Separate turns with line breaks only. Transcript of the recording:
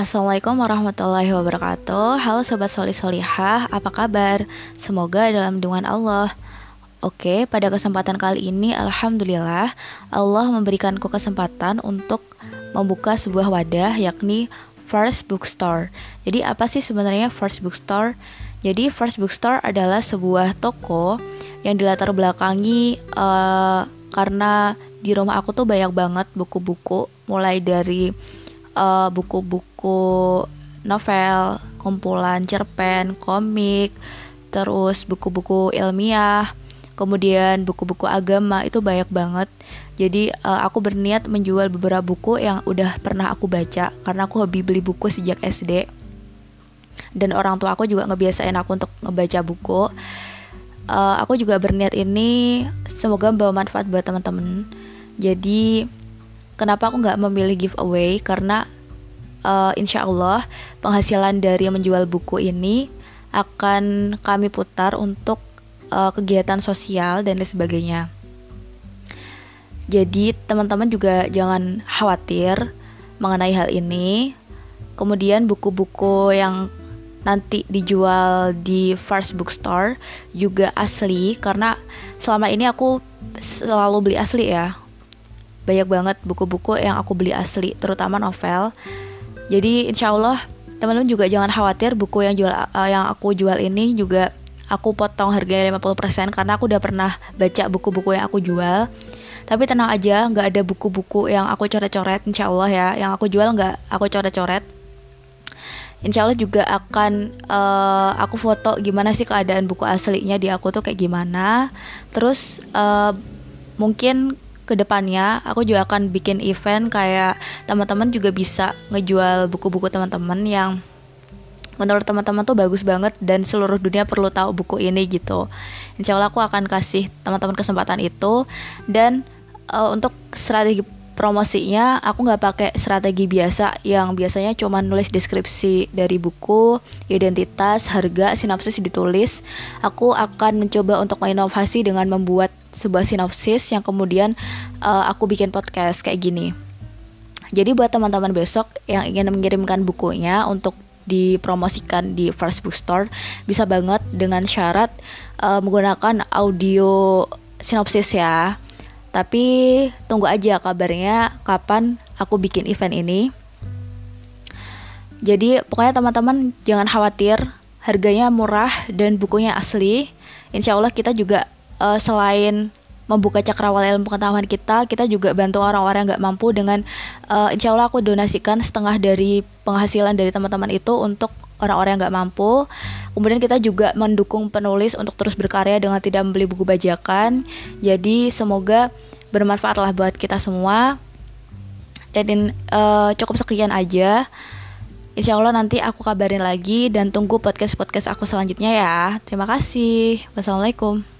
Assalamualaikum warahmatullahi wabarakatuh Halo Sobat Soli Solihah, apa kabar? Semoga dalam lindungan Allah Oke, pada kesempatan kali ini Alhamdulillah Allah memberikanku kesempatan untuk membuka sebuah wadah yakni First Bookstore Jadi apa sih sebenarnya First Bookstore? Jadi First Bookstore adalah sebuah toko yang dilatar belakangi uh, karena di rumah aku tuh banyak banget buku-buku mulai dari uh, buku-buku novel, kumpulan cerpen, komik, terus buku-buku ilmiah, kemudian buku-buku agama itu banyak banget. Jadi uh, aku berniat menjual beberapa buku yang udah pernah aku baca karena aku hobi beli buku sejak SD. Dan orang tua aku juga ngebiasain aku untuk ngebaca buku. Uh, aku juga berniat ini semoga membawa manfaat buat teman-teman. Jadi Kenapa aku nggak memilih giveaway? Karena uh, insya Allah penghasilan dari menjual buku ini akan kami putar untuk uh, kegiatan sosial dan lain sebagainya. Jadi teman-teman juga jangan khawatir mengenai hal ini. Kemudian buku-buku yang nanti dijual di First Bookstore juga asli karena selama ini aku selalu beli asli ya banyak banget buku-buku yang aku beli asli, terutama novel. Jadi insya Allah teman-teman juga jangan khawatir buku yang jual uh, yang aku jual ini juga aku potong harganya 50% karena aku udah pernah baca buku-buku yang aku jual. Tapi tenang aja, nggak ada buku-buku yang aku coret-coret, insya Allah ya. Yang aku jual nggak aku coret-coret. Insya Allah juga akan uh, aku foto gimana sih keadaan buku aslinya di aku tuh kayak gimana. Terus uh, mungkin ke depannya aku juga akan bikin event kayak teman-teman juga bisa ngejual buku-buku teman-teman yang menurut teman-teman tuh bagus banget dan seluruh dunia perlu tahu buku ini gitu. Insya Allah aku akan kasih teman-teman kesempatan itu dan uh, untuk strategi promosinya aku nggak pakai strategi biasa yang biasanya cuma nulis deskripsi dari buku, identitas, harga, sinopsis ditulis. Aku akan mencoba untuk menginovasi dengan membuat sebuah sinopsis yang kemudian uh, aku bikin podcast kayak gini. Jadi buat teman-teman besok yang ingin mengirimkan bukunya untuk dipromosikan di First Bookstore bisa banget dengan syarat uh, menggunakan audio sinopsis ya. Tapi tunggu aja kabarnya kapan aku bikin event ini. Jadi pokoknya teman-teman jangan khawatir, harganya murah dan bukunya asli. Insya Allah kita juga uh, selain membuka cakrawala ilmu pengetahuan kita, kita juga bantu orang-orang yang nggak mampu dengan uh, insya Allah aku donasikan setengah dari penghasilan dari teman-teman itu untuk orang-orang yang nggak mampu. Kemudian kita juga mendukung penulis untuk terus berkarya dengan tidak membeli buku bajakan. Jadi semoga bermanfaatlah buat kita semua. Dan uh, cukup sekian aja. Insya Allah nanti aku kabarin lagi dan tunggu podcast-podcast aku selanjutnya ya. Terima kasih. Wassalamualaikum.